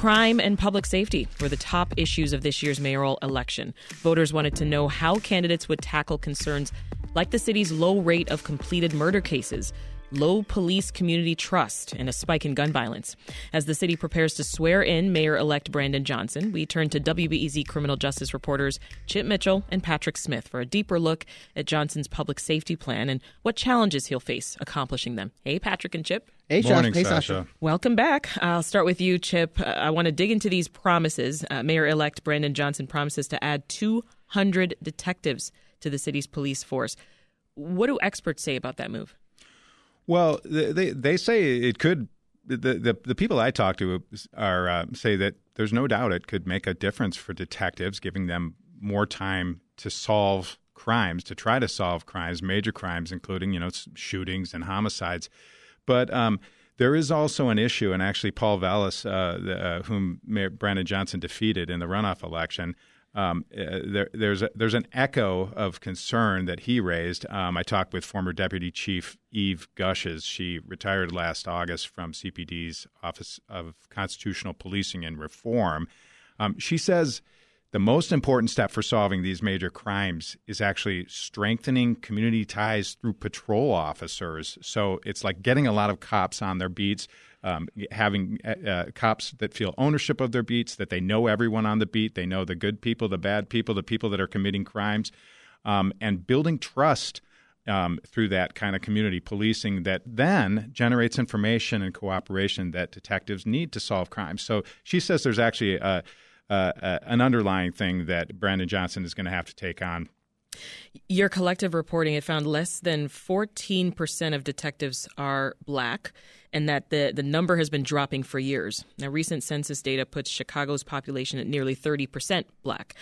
Crime and public safety were the top issues of this year's mayoral election. Voters wanted to know how candidates would tackle concerns like the city's low rate of completed murder cases, low police community trust, and a spike in gun violence. As the city prepares to swear in Mayor elect Brandon Johnson, we turn to WBEZ criminal justice reporters Chip Mitchell and Patrick Smith for a deeper look at Johnson's public safety plan and what challenges he'll face accomplishing them. Hey, Patrick and Chip. Hey, Morning, Hey, Sasha. Welcome back. I'll start with you, Chip. Uh, I want to dig into these promises. Uh, Mayor elect Brandon Johnson promises to add 200 detectives to the city's police force. What do experts say about that move? Well, they they say it could. The the, the people I talk to are uh, say that there's no doubt it could make a difference for detectives, giving them more time to solve crimes, to try to solve crimes, major crimes, including you know shootings and homicides. But um, there is also an issue, and actually, Paul Vallas, uh, the, uh, whom Mayor Brandon Johnson defeated in the runoff election, um, uh, there, there's a, there's an echo of concern that he raised. Um, I talked with former Deputy Chief Eve Gushes. She retired last August from CPD's Office of Constitutional Policing and Reform. Um, she says the most important step for solving these major crimes is actually strengthening community ties through patrol officers. So it's like getting a lot of cops on their beats, um, having uh, uh, cops that feel ownership of their beats, that they know everyone on the beat, they know the good people, the bad people, the people that are committing crimes, um, and building trust. Um, through that kind of community policing that then generates information and cooperation that detectives need to solve crimes. So she says there's actually a, uh, uh, an underlying thing that Brandon Johnson is going to have to take on. Your collective reporting it found less than 14% of detectives are black and that the, the number has been dropping for years. Now, recent census data puts Chicago's population at nearly 30% black.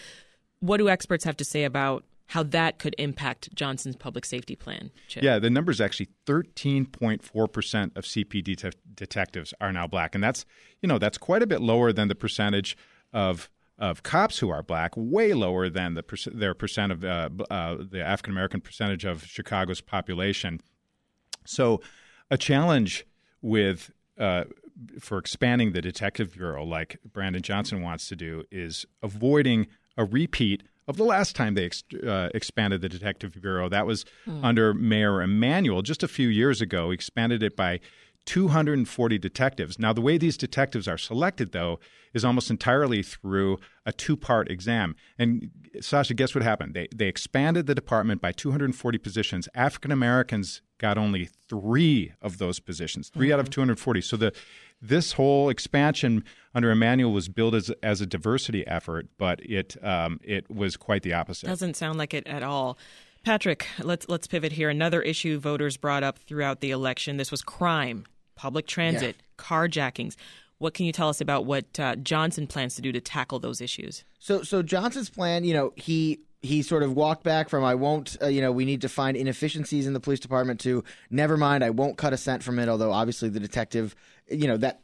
What do experts have to say about how that could impact Johnson's public safety plan? Chip? Yeah, the number is actually 13.4% of CPD te- detectives are now black. And that's, you know, that's quite a bit lower than the percentage of of cops who are black, way lower than the their percent of uh, uh, the African American percentage of Chicago's population. So, a challenge with uh, for expanding the detective bureau, like Brandon Johnson wants to do, is avoiding a repeat of the last time they ex- uh, expanded the detective bureau. That was mm. under Mayor Emanuel just a few years ago. He expanded it by 240 detectives. Now, the way these detectives are selected, though, is almost entirely through a two part exam. And Sasha, guess what happened? They, they expanded the department by 240 positions. African Americans got only three of those positions, 3 mm-hmm. out of mm-hmm. 240. So the this whole expansion under Emanuel was built as, as a diversity effort, but it um, it was quite the opposite. Doesn't sound like it at all. Patrick, let's let's pivot here. Another issue voters brought up throughout the election. This was crime public transit, yeah. carjackings. What can you tell us about what uh, Johnson plans to do to tackle those issues? So, so Johnson's plan, you know, he he sort of walked back from I won't, uh, you know, we need to find inefficiencies in the police department to never mind, I won't cut a cent from it. Although obviously the detective, you know, that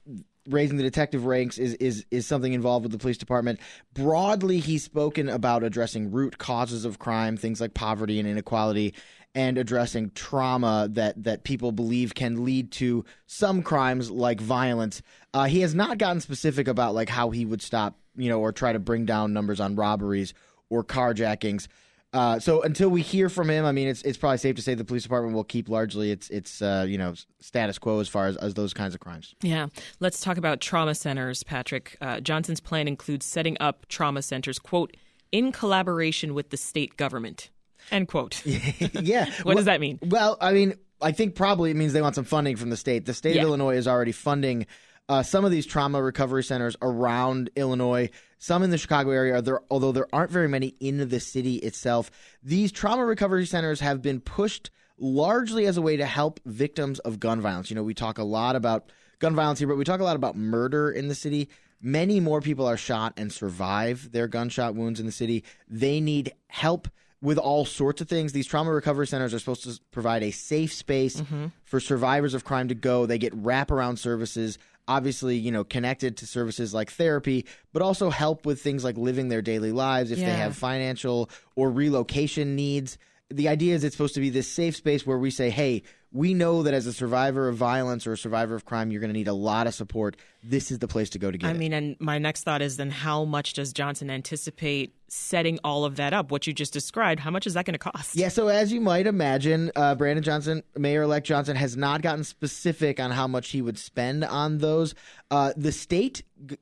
raising the detective ranks is is is something involved with the police department. Broadly, he's spoken about addressing root causes of crime, things like poverty and inequality, and addressing trauma that that people believe can lead to some crimes like violence. Uh, he has not gotten specific about like how he would stop, you know, or try to bring down numbers on robberies or carjackings. Uh, so until we hear from him, I mean, it's it's probably safe to say the police department will keep largely its its uh, you know status quo as far as, as those kinds of crimes. Yeah, let's talk about trauma centers, Patrick. Uh, Johnson's plan includes setting up trauma centers, quote, in collaboration with the state government. End quote. yeah. what well, does that mean? Well, I mean, I think probably it means they want some funding from the state. The state yeah. of Illinois is already funding uh, some of these trauma recovery centers around Illinois. Some in the Chicago area, are there, although there aren't very many in the city itself. These trauma recovery centers have been pushed largely as a way to help victims of gun violence. You know, we talk a lot about gun violence here, but we talk a lot about murder in the city. Many more people are shot and survive their gunshot wounds in the city. They need help with all sorts of things. These trauma recovery centers are supposed to provide a safe space mm-hmm. for survivors of crime to go. They get wraparound services, obviously, you know, connected to services like therapy, but also help with things like living their daily lives if yeah. they have financial or relocation needs. The idea is it's supposed to be this safe space where we say, hey, we know that as a survivor of violence or a survivor of crime, you're going to need a lot of support. This is the place to go to get I it. mean, and my next thought is then how much does Johnson anticipate setting all of that up? What you just described, how much is that going to cost? Yeah, so as you might imagine, uh, Brandon Johnson, Mayor elect Johnson, has not gotten specific on how much he would spend on those. Uh, the state g-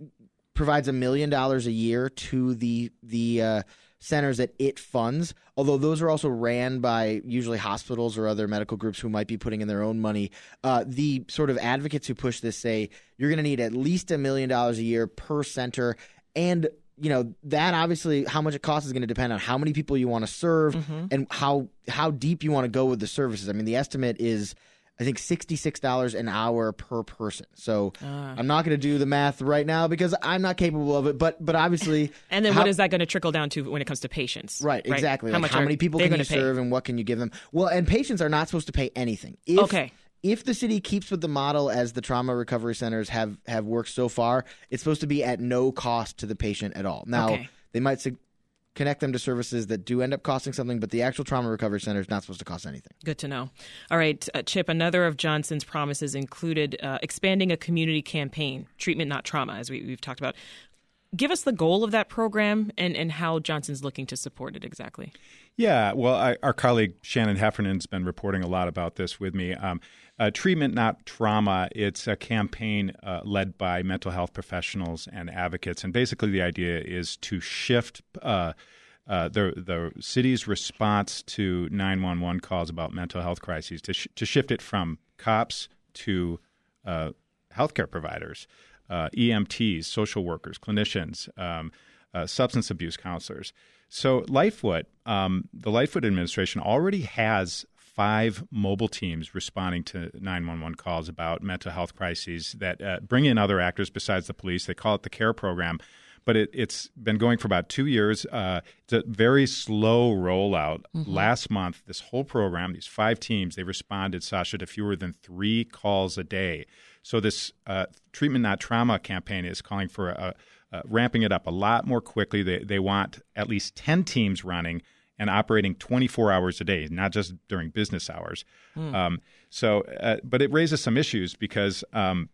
provides a million dollars a year to the the uh, centers that it funds, although those are also ran by usually hospitals or other medical groups who might be putting in their own money. Uh, the sort of advocates who push this say you're going to need at least a million dollars a year per center. And you know that obviously how much it costs is going to depend on how many people you want to serve and how how deep you want to go with the services. I mean, the estimate is I think sixty six dollars an hour per person. So ah. I'm not going to do the math right now because I'm not capable of it. But but obviously, And then how- what is that going to trickle down to when it comes to patients? Right, exactly. Like how, many people can you gonna pay? serve and what can you give them? Well, and patients are not supposed to pay anything. If, Okay. If the city keeps with the model as the trauma recovery centers have have worked so far, it's supposed to be at no cost to the patient at all. Now, Okay. they might sig- connect them to services that do end up costing something, but the actual trauma recovery center is not supposed to cost anything. Good to know. All right, uh, Chip, another of Johnson's promises included uh, expanding a community campaign, treatment, not trauma, as we, we've talked about. Give us the goal of that program and, and how Johnson's looking to support it exactly. Yeah, well, I, our colleague Shannon Heffernan's been reporting a lot about this with me. Um, uh, treatment, not trauma. It's a campaign uh, led by mental health professionals and advocates, and basically the idea is to shift uh, uh, the the city's response to 911 calls about mental health crises to sh- to shift it from cops to uh, healthcare providers, uh, EMTs, social workers, clinicians, um, uh, substance abuse counselors. So Lightfoot, um, the Lightfoot administration already has five mobile teams responding to 911 calls about mental health crises that uh, bring in other actors besides the police. They call it the CARE program. But it, it's been going for about two years. Uh, it's a very slow rollout. Last month, this whole program, these five teams, they responded, Sasha, to fewer than three calls a day. So this uh, treatment not trauma campaign is calling for a, uh, ramping it up a lot more quickly. They they want at least ten teams running and operating 24 hours a day, not just during business hours. Um, so, uh, but it raises some issues because um,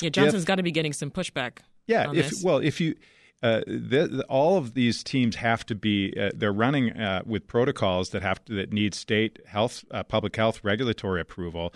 Yeah, Johnson's got to be getting some pushback. yeah, on if this. well, if you uh, the, the, all of these teams have to be uh, they're running uh, with protocols that have to, that need state health, uh, public health regulatory approval.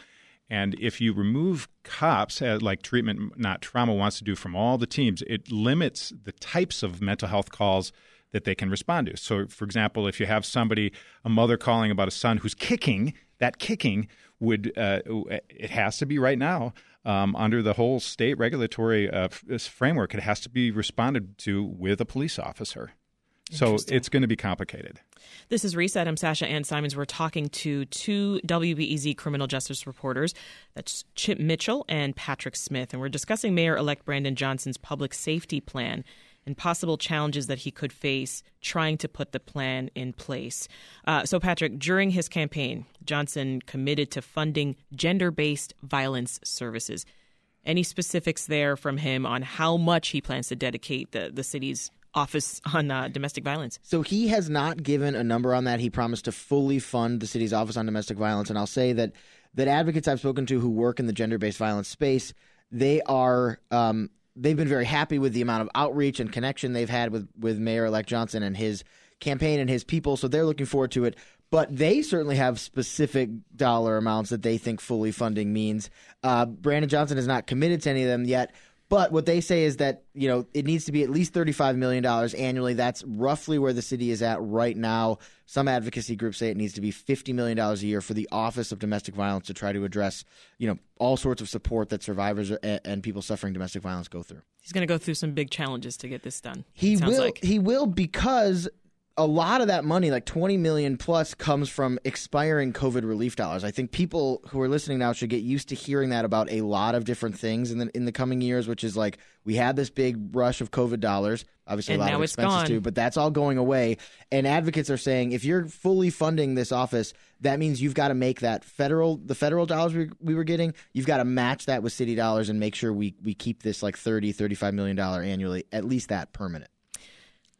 And if you remove cops, uh, like treatment not trauma wants to do from all the teams, it limits the types of mental health calls that they can respond to. So, for example, if you have somebody, a mother calling about a son who's kicking, that kicking would uh, it has to be right now um, under the whole state regulatory uh, framework. It has to be responded to with a police officer. So it's going to be complicated. This is Reset. I'm Sasha Ann Simons. We're talking to two WBEZ criminal justice reporters. That's Chip Mitchell and Patrick Smith. And we're discussing Mayor elect Brandon Johnson's public safety plan and possible challenges that he could face trying to put the plan in place. Uh, so, Patrick, during his campaign, Johnson committed to funding gender based violence services. Any specifics there from him on how much he plans to dedicate the, the city's office on uh, domestic violence? So he has not given a number on that. He promised to fully fund the city's office on domestic violence, and I'll say that that advocates I've spoken to who work in the gender-based violence space, they are um, they've been very happy with the amount of outreach and connection they've had with with Mayor-elect Johnson and his campaign and his people. So they're looking forward to it. But they certainly have specific dollar amounts that they think fully funding means. Uh, Brandon Johnson has not committed to any of them yet. But what they say is that you know it needs to be at least thirty-five million dollars annually. That's roughly where the city is at right now. Some advocacy groups say it needs to be fifty million dollars a year for the Office of Domestic Violence to try to address you know all sorts of support that survivors and, people suffering domestic violence go through. He's going to go through some big challenges to get this done. He will. Like. He will because a lot of that money, like twenty million plus, comes from expiring COVID relief dollars. I think people who are listening now should get used to hearing that about a lot of different things in the in the coming years. Which is like we had this big rush of COVID dollars, obviously And a lot of expenses too, but that's all going away. And advocates are saying if you're fully funding this office, that means you've got to make that federal the federal dollars we, we were getting, you've got to match that with city dollars and make sure we we keep this like 30 35 million dollar annually, at least that permanent.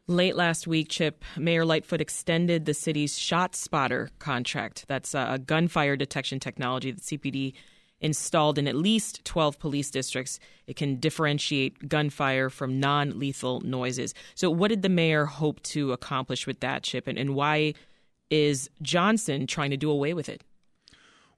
Late last week, Chip, Mayor Lightfoot extended the city's ShotSpotter contract. That's a gunfire detection technology that CPD installed in at least 12 police districts. It can differentiate gunfire from non lethal noises. So, what did the mayor hope to accomplish with that, Chip, and, and why is Johnson trying to do away with it?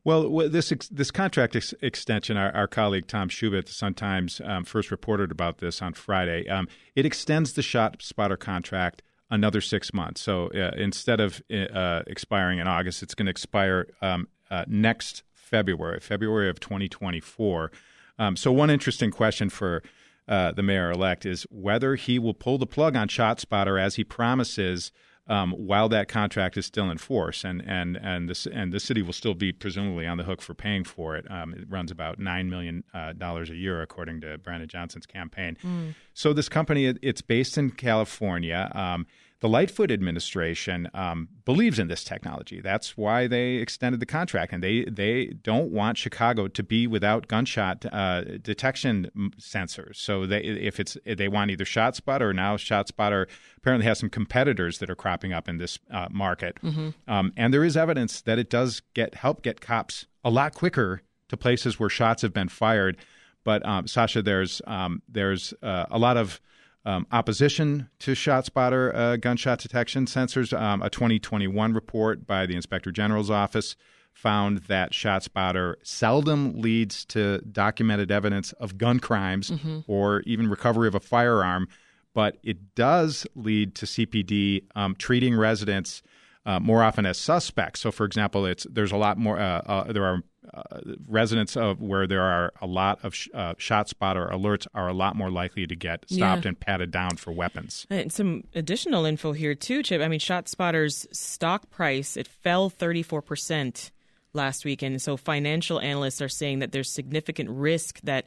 Well, this this contract ex- extension, our, our, colleague Tom Schuba, the Sun Times, um, first reported about this on Friday. Um, it extends the shot spotter contract another six months. So uh, instead of uh, expiring in August, it's going to expire um, uh, next February, February of 2024. Um, so one interesting question for uh, the mayor elect is whether he will pull the plug on ShotSpotter as he promises um, while that contract is still in force, and and and the and the city will still be presumably on the hook for paying for it. Um, it runs about nine million uh, dollars a year, according to Brandon Johnson's campaign. Mm. So this company, it's based in California. Um, the Lightfoot administration um, believes in this technology. That's why they extended the contract, and they they don't want Chicago to be without gunshot uh, detection sensors. So they if it's they want either ShotSpotter or now ShotSpotter apparently has some competitors that are cropping up in this uh, market, mm-hmm. um, and there is evidence that it does get help get cops a lot quicker to places where shots have been fired. But um, Sasha, there's um, there's uh, a lot of um, opposition to ShotSpotter uh, gunshot detection sensors. Um, a 2021 report by the Inspector General's office found that ShotSpotter seldom leads to documented evidence of gun crimes mm-hmm. or even recovery of a firearm, but it does lead to CPD um, treating residents uh, more often as suspects. So, for example, it's there's a lot more. Uh, uh, there are uh, residents of where there are a lot of sh- uh, shot spotter alerts are a lot more likely to get stopped yeah. and patted down for weapons. And some additional info here too, Chip. I mean, ShotSpotter's stock price it fell 34 percent last week, and so financial analysts are saying that there's significant risk that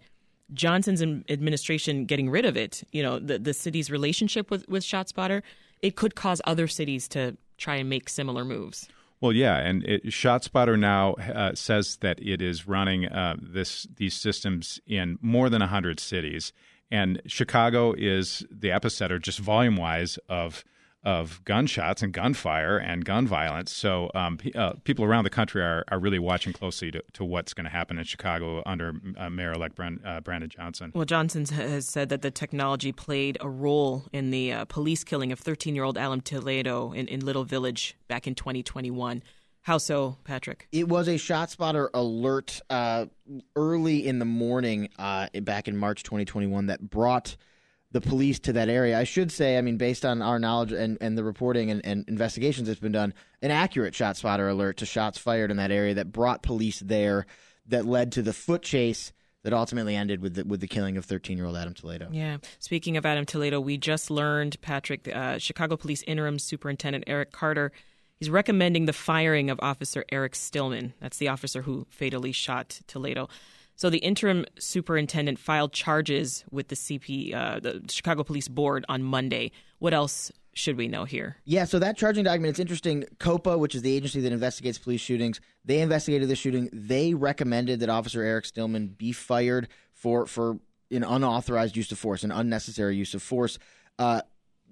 Johnson's administration getting rid of it, you know, the the city's relationship with with ShotSpotter, it could cause other cities to try and make similar moves. Well, yeah, and it, ShotSpotter now uh, says that it is running uh, this these systems in more than hundred cities, and Chicago is the epicenter, just volume wise, of of gunshots and gunfire and gun violence. So um, uh, people around the country are, are really watching closely to, to what's going to happen in Chicago under uh, Mayor-elect Brand, uh, Brandon Johnson. Well, Johnson has said that the technology played a role in the uh, police killing of 13-year-old Adam Toledo in, in Little Village back in 2021. How so, Patrick? It was a shot spotter alert uh, early in the morning uh, back in March 2021 that brought – the police to that area. I should say, I mean, based on our knowledge and, and the reporting and, and investigations that's been done, an accurate shot spotter alert to shots fired in that area that brought police there that led to the foot chase that ultimately ended with the, with the killing of 13 year old Adam Toledo. Yeah. Speaking of Adam Toledo, we just learned, Patrick, uh, Chicago Police Interim Superintendent Eric Carter. He's recommending the firing of Officer Eric Stillman. That's the officer who fatally shot Toledo. So the interim superintendent filed charges with the CP, uh, the Chicago Police Board, on Monday. What else should we know here? Yeah, so that charging document, it's interesting. COPA, which is the agency that investigates police shootings, they investigated the shooting. They recommended that Officer Eric Stillman be fired for for an unauthorized use of force, an unnecessary use of force. Uh,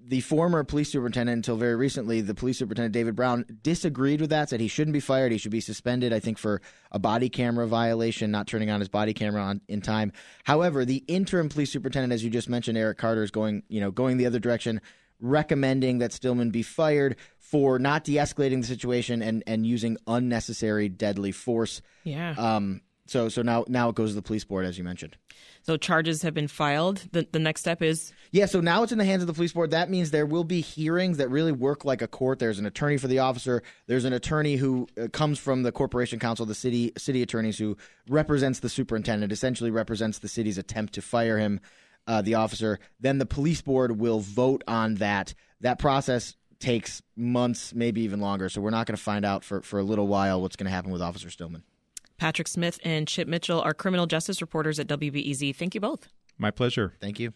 the former police superintendent until very recently, the police superintendent David Brown disagreed with that, said he shouldn't be fired. He should be suspended, I think, for a body camera violation, not turning on his body camera on, in time. However, the interim police superintendent, as you just mentioned, Eric Carter, is going, you know, going the other direction, recommending that Stillman be fired for not de-escalating the situation and and using unnecessary deadly force. Yeah. Um, so so now now it goes to the police board as you mentioned. So charges have been filed. The the next step is Yeah, so now it's in the hands of the police board. That means there will be hearings that really work like a court. There's an attorney for the officer. There's an attorney who uh, comes from the corporation counsel, the city city attorneys who represents the superintendent, essentially represents the city's attempt to fire him uh, the officer. Then the police board will vote on that. That process takes months, maybe even longer. So we're not going to find out for, for a little while what's going to happen with Officer Stillman. Patrick Smith and Chip Mitchell are criminal justice reporters at WBEZ. Thank you both. My pleasure. Thank you.